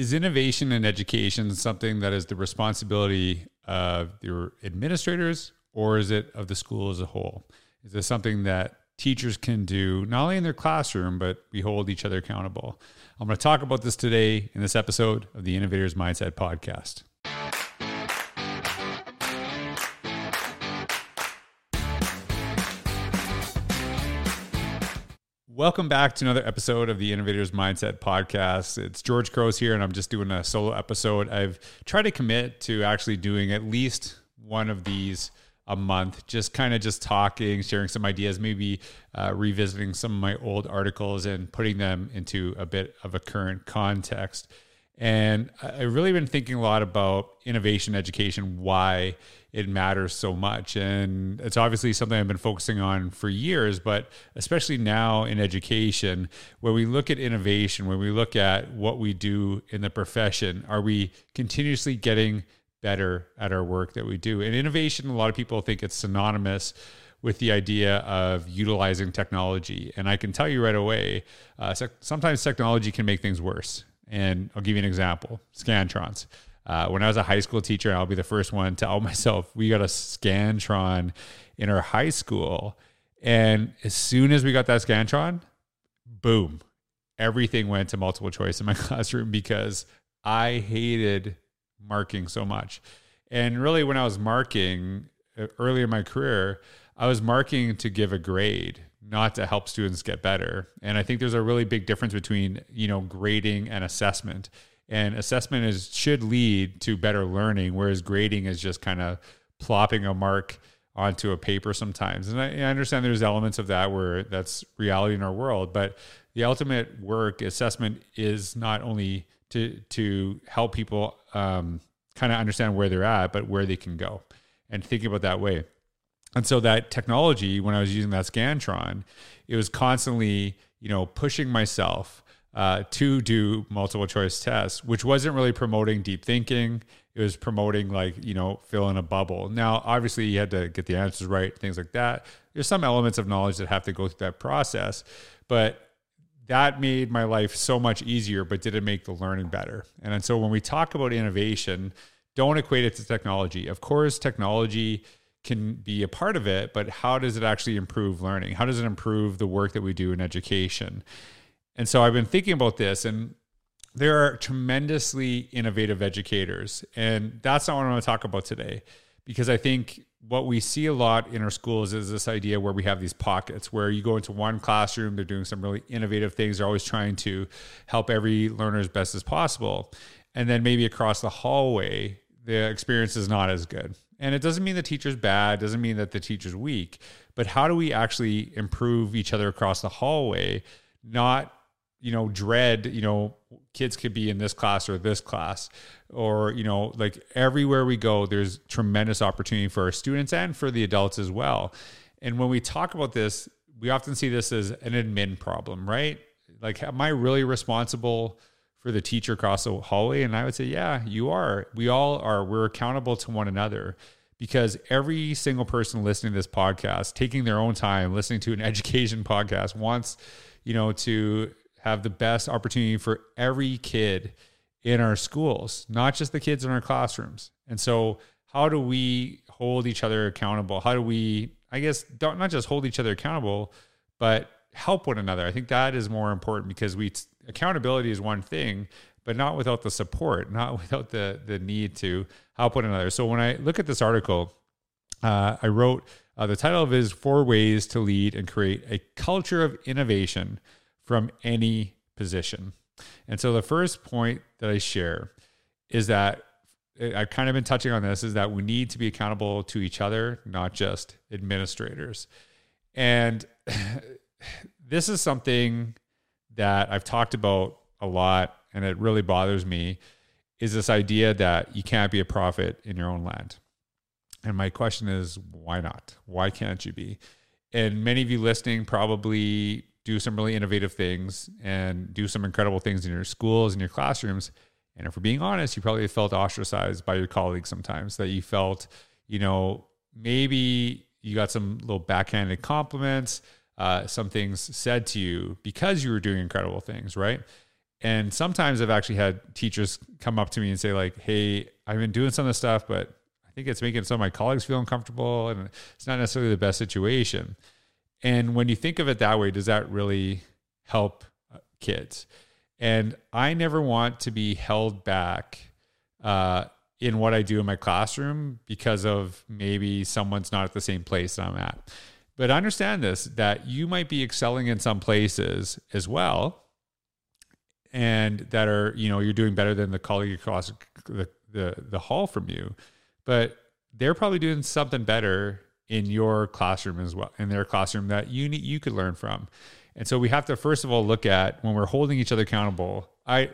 is innovation in education something that is the responsibility of your administrators or is it of the school as a whole? Is this something that teachers can do not only in their classroom, but we hold each other accountable? I'm going to talk about this today in this episode of the Innovators Mindset Podcast. Welcome back to another episode of the Innovators Mindset Podcast. It's George Couros here, and I'm just doing a solo episode. I've tried to commit to actually doing at least one of these a month, just kind of just talking, sharing some ideas, maybe uh, revisiting some of my old articles and putting them into a bit of a current context. And I've really been thinking a lot about innovation education, why it matters so much. And it's obviously something I've been focusing on for years, but especially now in education, when we look at innovation, when we look at what we do in the profession, are we continuously getting better at our work that we do? And innovation, a lot of people think it's synonymous with the idea of utilizing technology. And I can tell you right away, uh, sometimes technology can make things worse. And I'll give you an example Scantrons. Uh, when I was a high school teacher, I'll be the first one to out myself. We got a Scantron in our high school. And as soon as we got that Scantron, boom, everything went to multiple choice in my classroom because I hated marking so much. And really, when I was marking uh, early in my career, I was marking to give a grade not to help students get better. And I think there's a really big difference between, you know, grading and assessment. And assessment is should lead to better learning, whereas grading is just kind of plopping a mark onto a paper sometimes. And I, I, understand there's elements of that where that's reality in our world, but the ultimate work assessment is not only to to help people um, kind of understand where they're at, but where they can go, and thinking about that way. And so that technology, when I was using that Scantron, it was constantly, you know, pushing myself uh, to do multiple choice tests, which wasn't really promoting deep thinking. It was promoting like, you know, fill in a bubble. Now, obviously, you had to get the answers right, things like that. There's some elements of knowledge that have to go through that process, but that made my life so much easier, but did it make the learning better? And so when we talk about innovation, don't equate it to technology. Of course, technology can be a part of it, but how does it actually improve learning? How does it improve the work that we do in education? And so I've been thinking about this, and there are tremendously innovative educators. And that's not what I want to talk about today, because I think what we see a lot in our schools is this idea where we have these pockets where you go into one classroom, they're doing some really innovative things, they're always trying to help every learner as best as possible. And then maybe across the hallway, the experience is not as good. And it doesn't mean the teacher's bad, doesn't mean that the teacher's weak, but how do we actually improve each other across the hallway, not you know dread you know kids could be in this class or this class or you know like everywhere we go there's tremendous opportunity for our students and for the adults as well. And when we talk about this we often see this as an admin problem right? Like am i really responsible for the teacher across the hallway? And I would say, yeah, you are. We all are. We're accountable to one another because every single person listening to this podcast, taking their own time, listening to an education podcast, wants, you know, to have the best opportunity for every kid in our schools, not just the kids in our classrooms. And so, how do we hold each other accountable? How do we, I guess, don't not just hold each other accountable, but help one another? I think that is more important because we accountability is one thing, but not without the support, not without the the need to help one another. So when I look at this article, uh, I wrote uh, the title of it is Four Ways to Lead and Create a Culture of Innovation from Any Position. And so the first point that I share is that I've kind of been touching on this is that we need to be accountable to each other, not just administrators. And this is something that I've talked about a lot and it really bothers me is this idea that you can't be a prophet in your own land. And my question is, why not? Why can't you be? And many of you listening probably do some really innovative things and do some incredible things in your schools and your classrooms. And if we're being honest, you probably felt ostracized by your colleagues sometimes, that you felt, you know, maybe you got some little backhanded compliments uh, some things said to you because you were doing incredible things, right? And sometimes I've actually had teachers come up to me and say, like, hey, I've been doing some of this stuff, but I think it's making some of my colleagues feel uncomfortable and it's not necessarily the best situation. And when you think of it that way, does that really help uh, kids? And I never want to be held back uh, in what I do in my classroom because of maybe someone's not at the same place that I'm at. But understand this that you might be excelling in some places as well, and that are, you know, you're doing better than the colleague across the, the, the hall from you. But they're probably doing something better in your classroom as well, in their classroom that you need, you could learn from. And so we have to first of all look at when we're holding each other accountable. I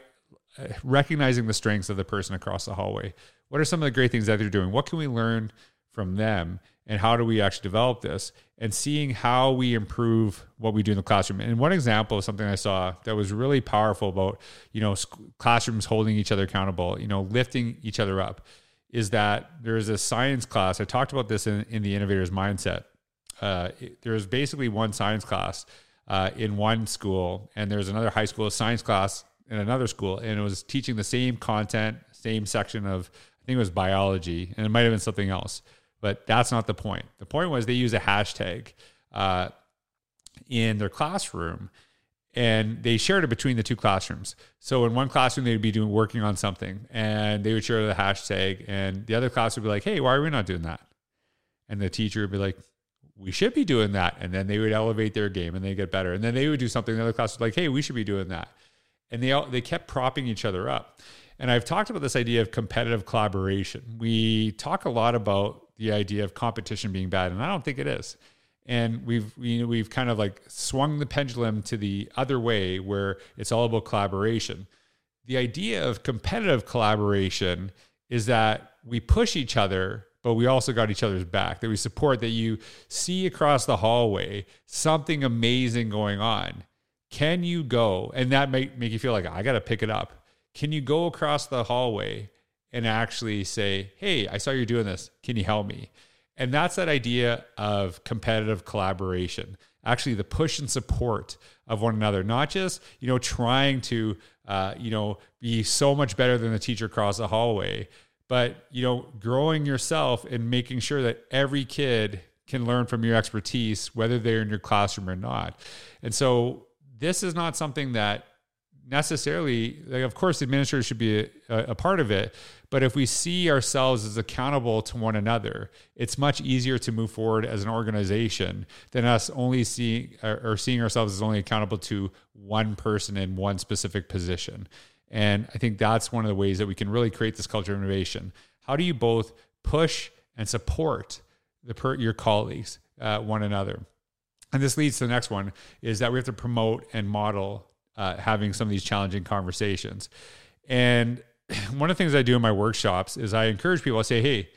uh, recognizing the strengths of the person across the hallway. What are some of the great things that they're doing? What can we learn from them? And how do we actually develop this? And seeing how we improve what we do in the classroom. And one example of something I saw that was really powerful about, you know, classrooms holding each other accountable, you know, lifting each other up, is that there's a science class. I talked about this in, in the innovators mindset. Uh, there's basically one science class uh, in one school, and there's another high school science class in another school, and it was teaching the same content, same section of I think it was biology, and it might have been something else, but that's not the point. The point was they use a hashtag uh, in their classroom, and they shared it between the two classrooms. So in one classroom they'd be doing working on something, and they would share the hashtag, and the other class would be like, "Hey, why are we not doing that?" And the teacher would be like, we should be doing that. And then they would elevate their game and they get better. And then they would do something. The other class was like, hey, we should be doing that and they all, they kept propping each other up. And I've talked about this idea of competitive collaboration. We talk a lot about the idea of competition being bad, and I don't think it is. And we've you know, we've kind of like swung the pendulum to the other way, where it's all about collaboration. The idea of competitive collaboration is that we push each other, but we also got each other's back. That we support. That you see across the hallway something amazing going on, can you go, and that might make you feel like I got to pick it up. Can you go across the hallway and actually say, Hey, I saw you doing this. Can you help me? And that's that idea of competitive collaboration, actually the push and support of one another, not just, you know, trying to, uh, you know, be so much better than the teacher across the hallway, but, you know, growing yourself and making sure that every kid can learn from your expertise, whether they're in your classroom or not. And so this is not something that necessarily like of course administrators should be a, a, part of it but if we see ourselves as accountable to one another it's much easier to move forward as an organization than us only seeing or seeing ourselves as only accountable to one person in one specific position. And i think that's one of the ways that we can really create this culture of innovation. How do you both push and support the per, your colleagues uh, one another? And this leads to the next one is that we have to promote and model uh, having some of these challenging conversations. And one of the things I do in my workshops is I encourage people. I say, "Hey,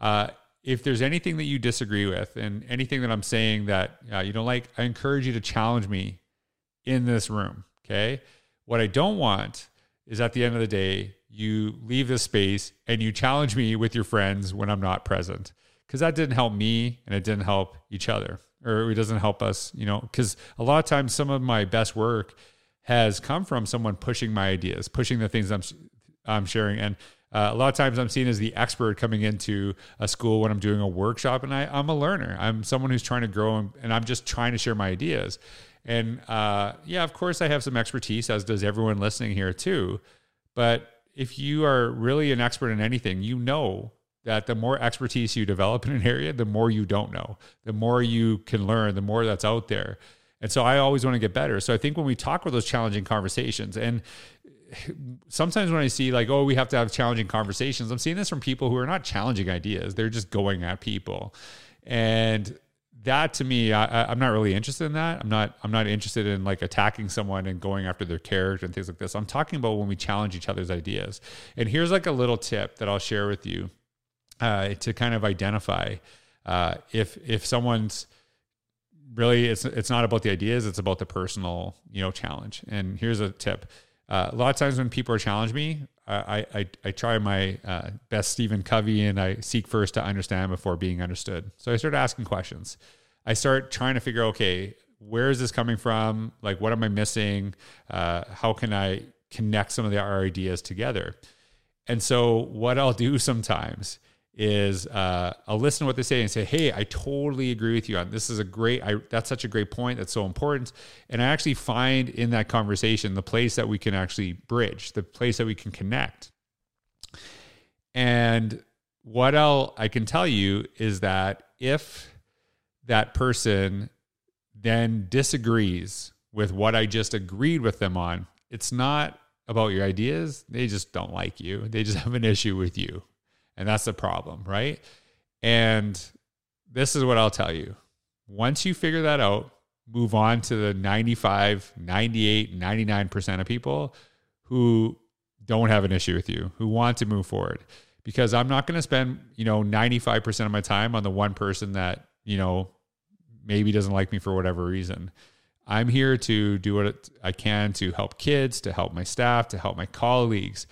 uh, if there's anything that you disagree with, and anything that I'm saying that uh, you don't like, I encourage you to challenge me in this room." Okay. What I don't want is at the end of the day, you leave this space and you challenge me with your friends when I'm not present, because that didn't help me and it didn't help each other or it doesn't help us, you know, because a lot of times some of my best work has come from someone pushing my ideas, pushing the things I'm I'm sharing, and uh, a lot of times I'm seen as the expert coming into a school when I'm doing a workshop, and I, I'm a learner. I'm someone who's trying to grow, and, and I'm just trying to share my ideas. And uh, yeah, of course, I have some expertise, as does everyone listening here too. But if you are really an expert in anything, you know that the more expertise you develop in an area, the more you don't know, the more you can learn, the more that's out there. And so I always want to get better. So I think when we talk with those challenging conversations, and sometimes when I see like, oh, we have to have challenging conversations, I'm seeing this from people who are not challenging ideas; they're just going at people, and that to me, I, am not really interested in that. I'm not. I'm not interested in like attacking someone and going after their character and things like this. I'm talking about when we challenge each other's ideas. And here's like a little tip that I'll share with you uh, to kind of identify uh, if if someone's really it's it's not about the ideas it's about the personal you know challenge and here's a tip uh, a lot of times when people challenge me I, I, I try my uh, best Stephen Covey and I seek first to understand before being understood. So I start asking questions. I start trying to figure, okay, where is this coming from? Like, what am I missing? Uh, how can I connect some of the, our ideas together. And so, what I'll do sometimes is uh, I'll listen to what they say and say, "Hey, I totally agree with you on this. Is a great. I, that's such a great point. That's so important." And I actually find in that conversation the place that we can actually bridge, the place that we can connect. And what I'll I can tell you is that if that person then disagrees with what I just agreed with them on, it's not about your ideas. They just don't like you. They just have an issue with you. And that's the problem, right? And this is what I'll tell you. Once you figure that out, move on to the 95, 98, 99% of people who don't have an issue with you, who want to move forward. Because I'm not going to spend, you know, 95% of my time on the one person that, you know, maybe doesn't like me for whatever reason. I'm here to do what I can to help kids, to help my staff, to help my colleagues.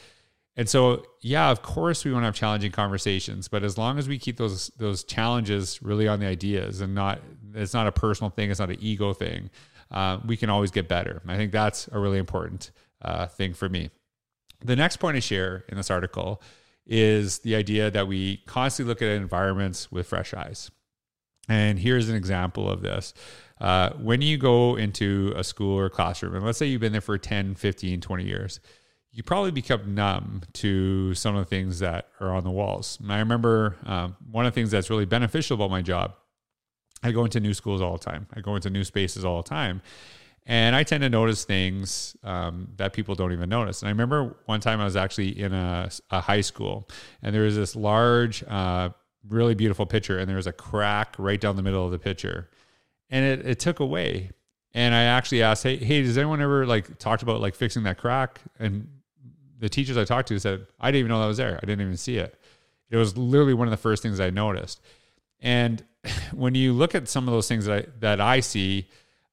And so, yeah, of course we want to have challenging conversations, but as long as we keep those those challenges really on the ideas and not it's not a personal thing, it's not an ego thing, uh, we can always get better. I think that's a really important uh, thing for me. The next point I share in this article is the idea that we constantly look at environments with fresh eyes. And here's an example of this. Uh, when you go into a school or classroom, and let's say you've been there for 10, 15, 20 years, you probably become numb to some of the things that are on the walls. And I remember um, one of the things that's really beneficial about my job, I go into new schools all the time, I go into new spaces all the time. And I tend to notice things um, that people don't even notice. And I remember one time I was actually in a, a high school, and there was this large uh, really beautiful picture, and there was a crack right down the middle of the picture, and it, it took away. And I actually asked, "Hey, hey, does anyone ever like talked about like fixing that crack?" And the teachers I talked to said, "I didn't even know that was there. I didn't even see it. It was literally one of the first things I noticed." And when you look at some of those things that I, that I see,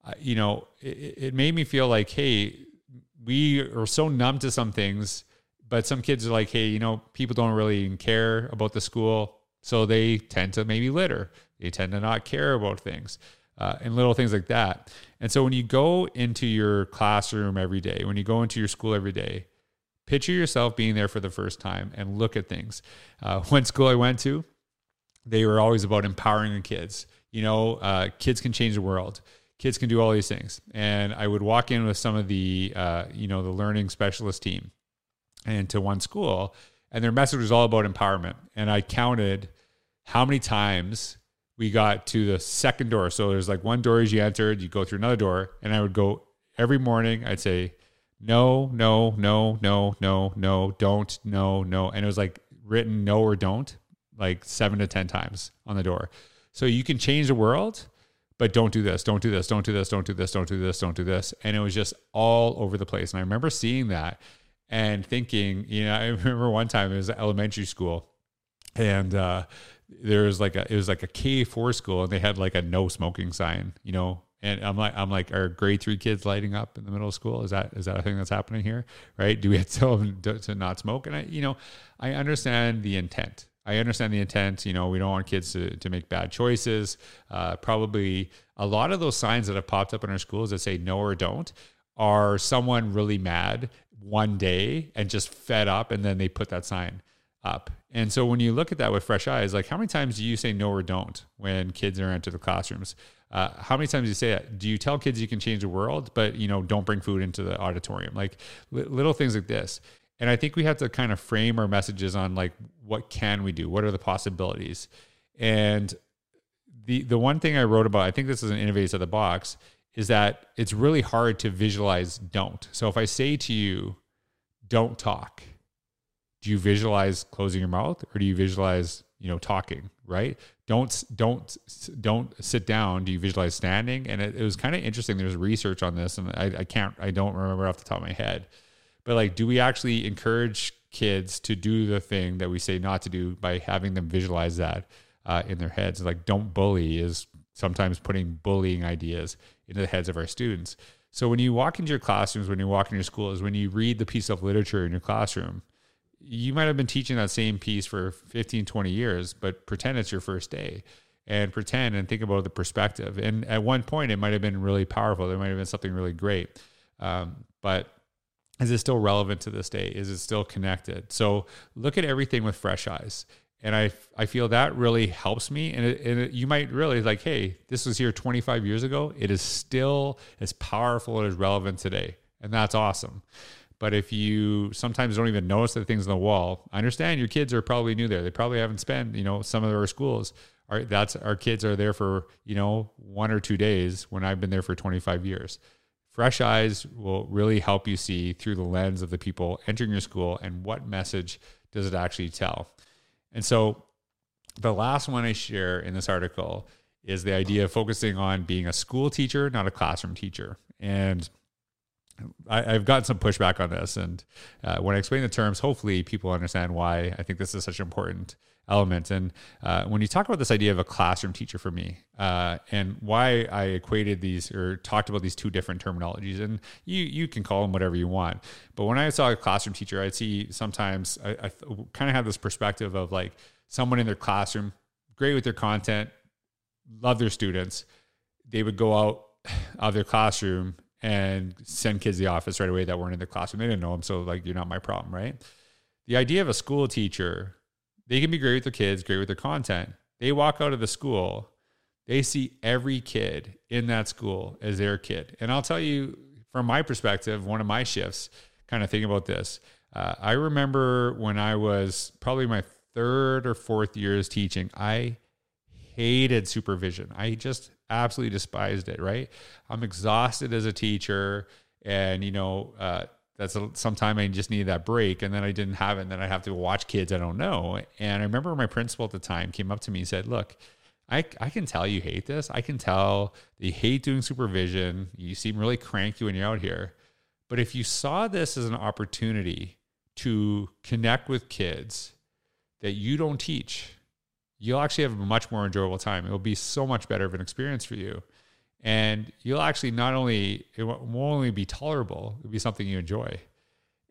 uh, you know, it, it made me feel like, hey, we are so numb to some things, but some kids are like, hey, you know, people don't really even care about the school. So they tend to maybe litter. They tend to not care about things uh, and little things like that. And so when you go into your classroom every day, when you go into your school every day, picture yourself being there for the first time and look at things. Uh, one school I went to, they were always about empowering the kids. You know, uh, kids can change the world. Kids can do all these things. And I would walk in with some of the, uh, you know, the learning specialist team and to one school and their message was all about empowerment. And I counted how many times we got to the second door. So there's like one door as you entered, you go through another door, and I would go every morning. I'd say, no, no, no, no, no, no, don't, no, no, and it was like written no or don't like seven to ten times on the door. So you can change the world, but don't do this, don't do this, don't do this, don't do this, don't do this, don't do this, and it was just all over the place. And I remember seeing that and thinking, you know, I remember one time it was elementary school and uh, there was like a, it was like a K four school and they had like a no smoking sign, you know, and I'm like, I'm like, are grade three kids lighting up in the middle of school? Is that, is that a thing that's happening here? Right. Do we have to tell them to, to not smoke? And I, you know, I understand the intent. I understand the intent. You know, we don't want kids to, to make bad choices. Uh, probably a lot of those signs that have popped up in our schools that say no or don't are someone really mad one day and just fed up and then they put that sign up. And so when you look at that with fresh eyes, like how many times do you say no or don't when kids are into the classrooms? Uh, how many times do you say that? Do you tell kids you can change the world, but you know don't bring food into the auditorium? Like li- little things like this. And I think we have to kind of frame our messages on like what can we do? What are the possibilities? And the the one thing I wrote about, I think this is an Innovate Inside the Box, is that it's really hard to visualize don't. So if I say to you, don't talk, do you visualize closing your mouth or do you visualize, you know, talking, right? Don't don't don't sit down. Do you visualize standing? And it, it was kind of interesting. There's research on this, and I, I can't, I don't remember off the top of my head. But like, do we actually encourage kids to do the thing that we say not to do by having them visualize that uh, in their heads? Like, don't bully is sometimes putting bullying ideas into the heads of our students. So when you walk into your classrooms, when you walk into your schools, when you read the piece of literature in your classroom, you might have been teaching that same piece for 15, 20 years, but pretend it's your first day and pretend and think about the perspective. And at one point, it might have been really powerful. There might have been something really great. Um, but is it still relevant to this day? Is it still connected? So look at everything with fresh eyes. And I, I feel that really helps me. And, it, and it, you might really like, hey, this was here 25 years ago. It is still as powerful and as relevant today. And that's awesome. But if you sometimes don't even notice the things on the wall, I understand your kids are probably new there. They probably haven't spent, you know, some of our schools are that's our kids are there for, you know, one or two days when I've been there for 25 years. Fresh eyes will really help you see through the lens of the people entering your school and what message does it actually tell. And so the last one I share in this article is the idea of focusing on being a school teacher, not a classroom teacher. And I, have gotten some pushback on this. And uh, when I explain the terms, hopefully people understand why I think this is such an important element. And uh, when you talk about this idea of a classroom teacher for me, uh, and why I equated these or talked about these two different terminologies, and you you can call them whatever you want. But when I saw a classroom teacher, I'd see sometimes I, I kind of have this perspective of like someone in their classroom, great with their content, love their students. They would go out of their classroom and send kids to the office right away that weren't in the classroom. They didn't know them, so like you're not my problem, right? The idea of a school teacher, they can be great with their kids, great with their content. They walk out of the school, they see every kid in that school as their kid. And I'll tell you from my perspective, one of my shifts, kind of thinking about this. Uh, I remember when I was probably my third or fourth years teaching, I hated supervision. I just absolutely despised it, right? I'm exhausted as a teacher and, you know, uh, that's a, sometime I just needed that break and then I didn't have it. And then I have to watch kids I don't know. And I remember my principal at the time came up to me and said, look, I, I can tell you hate this. I can tell you hate doing supervision. You seem really cranky when you're out here. But if you saw this as an opportunity to connect with kids that you don't teach, you'll actually have a much more enjoyable time. It will be so much better of an experience for you. And you'll actually not only, it won't only be tolerable, it'll be something you enjoy.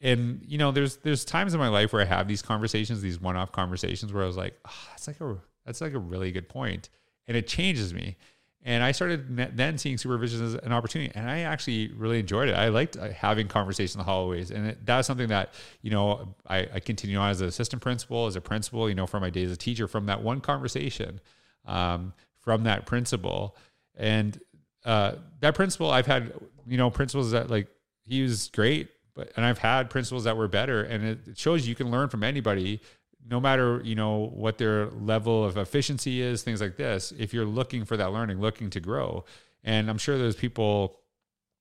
And, you know, there's, there's times in my life where I have these conversations, these one-off conversations where I was like, oh, that's like a, that's like a really good point. And it changes me. And I started then seeing supervision as an opportunity, and I actually really enjoyed it. I liked uh, having conversations in the hallways, and that's something that you know I, I, continue on as an assistant principal, as a principal. You know, from my days as a teacher, from that one conversation, um, from that principal, and uh, that principal, I've had you know principals that like he was great, but and I've had principals that were better, and it shows you can learn from anybody no matter you know what their level of efficiency is things like this if you're looking for that learning looking to grow and i'm sure there's people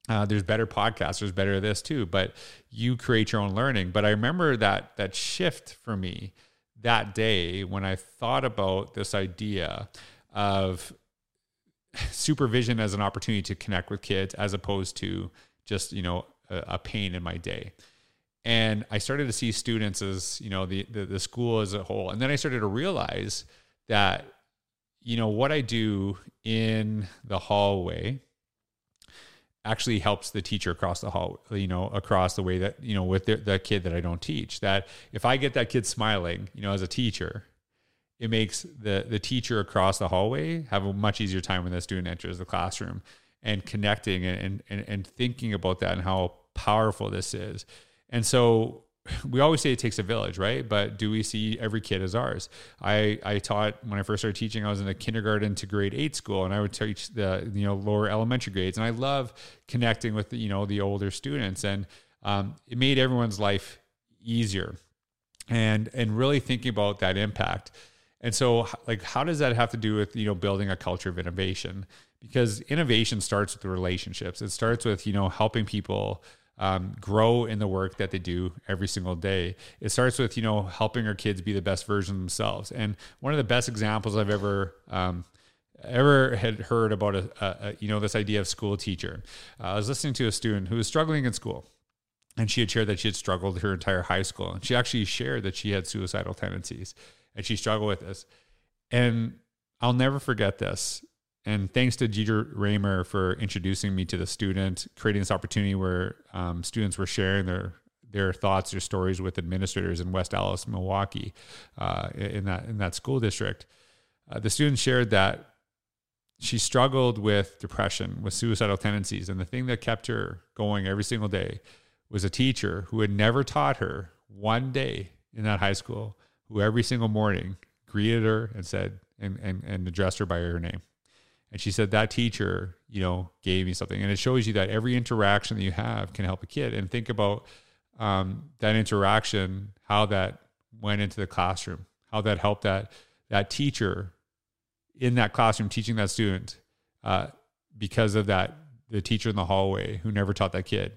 uh, there's better podcasts there's better this too but you create your own learning. But i remember that that shift for me that day when i thought about this idea of supervision as an opportunity to connect with kids as opposed to just you know a, a pain in my day and I started to see students as you know the, the, the school as a whole, and then I started to realize that you know what I do in the hallway actually helps the teacher across the hall, you know, across the way that you know with the, the kid that I don't teach. That if I get that kid smiling, you know, as a teacher, it makes the the teacher across the hallway have a much easier time when the student enters the classroom. And connecting and and, and thinking about that and how powerful this is and so we always say it takes a village, right? But do we see every kid as ours? I, I taught when I first started teaching, I was in a kindergarten to grade eight school and I would teach the, you know, lower elementary grades. And I love connecting with, the, you know, the older students and um, it made everyone's life easier and, and really thinking about that impact. And so like, how does that have to do with, you know, building a culture of innovation? Because innovation starts with the relationships. It starts with, you know, helping people, um, grow in the work that they do every single day. It starts with you know helping our kids be the best version of themselves. And one of the best examples I've ever um, ever had heard about a, a, a, you know this idea of school teacher. Uh, I was listening to a student who was struggling in school. And she had shared that she had struggled her entire high school. And she actually shared that she had suicidal tendencies and she struggled with this. And I'll never forget this. And thanks to Jeter Raymer for introducing me to the student, creating this opportunity where um, students were sharing their their thoughts, their stories with administrators in West Allis, Milwaukee, uh, in that in that school district. Uh, the student shared that she struggled with depression, with suicidal tendencies, and the thing that kept her going every single day was a teacher who had never taught her one day in that high school, who every single morning greeted her and said, and, and, and addressed her by her name. And she said, that teacher, you know, gave me something. And it shows you that every interaction that you have can help a kid. And think about um, that interaction, how that went into the classroom, how that helped that, that teacher in that classroom teaching that student uh, because of that, the teacher in the hallway who never taught that kid,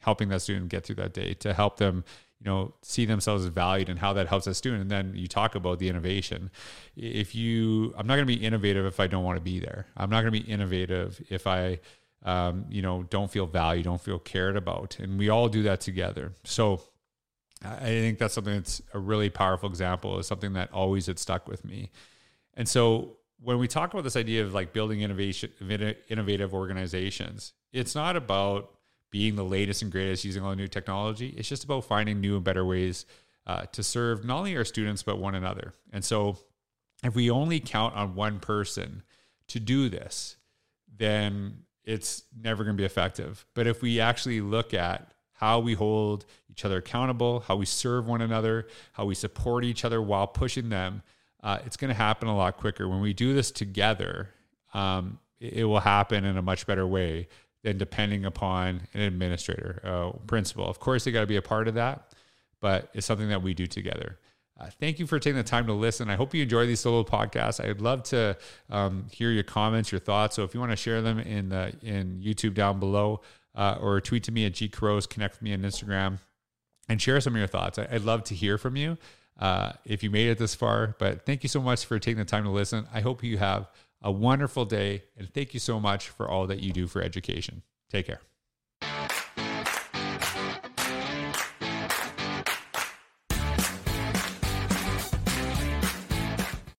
helping that student get through that day to help them you know see themselves as valued and how that helps a student. And then you talk about the innovation. If you i'm not going to be innovative if i don't want to be there. I'm not going to be innovative if i um, you know don't feel valued don't feel cared about. And we all do that together. So i think that's something that's a really powerful example is something that always had stuck with me. And so when we talk about this idea of like building innovation innovative organizations it's not about being the latest and greatest using all the new technology. It's just about finding new and better ways uh, to serve not only our students, but one another. And so if we only count on one person to do this, then it's never going to be effective. But if we actually look at how we hold each other accountable, how we serve one another, how we support each other while pushing them, uh, it's going to happen a lot quicker. When we do this together, um, it, it will happen in a much better way than depending upon an administrator, principal. Of course, they got to be a part of that, but it's something that we do together. Uh, thank you for taking the time to listen. I hope you enjoy these solo podcasts. I'd love to um, hear your comments, your thoughts. So if you want to share them in the in YouTube down below, uh, or tweet to me at G Couros, connect with me on Instagram, and share some of your thoughts. I'd love to hear from you uh, if you made it this far. But thank you so much for taking the time to listen. I hope you have a wonderful day. And thank you so much for all that you do for education. Take care.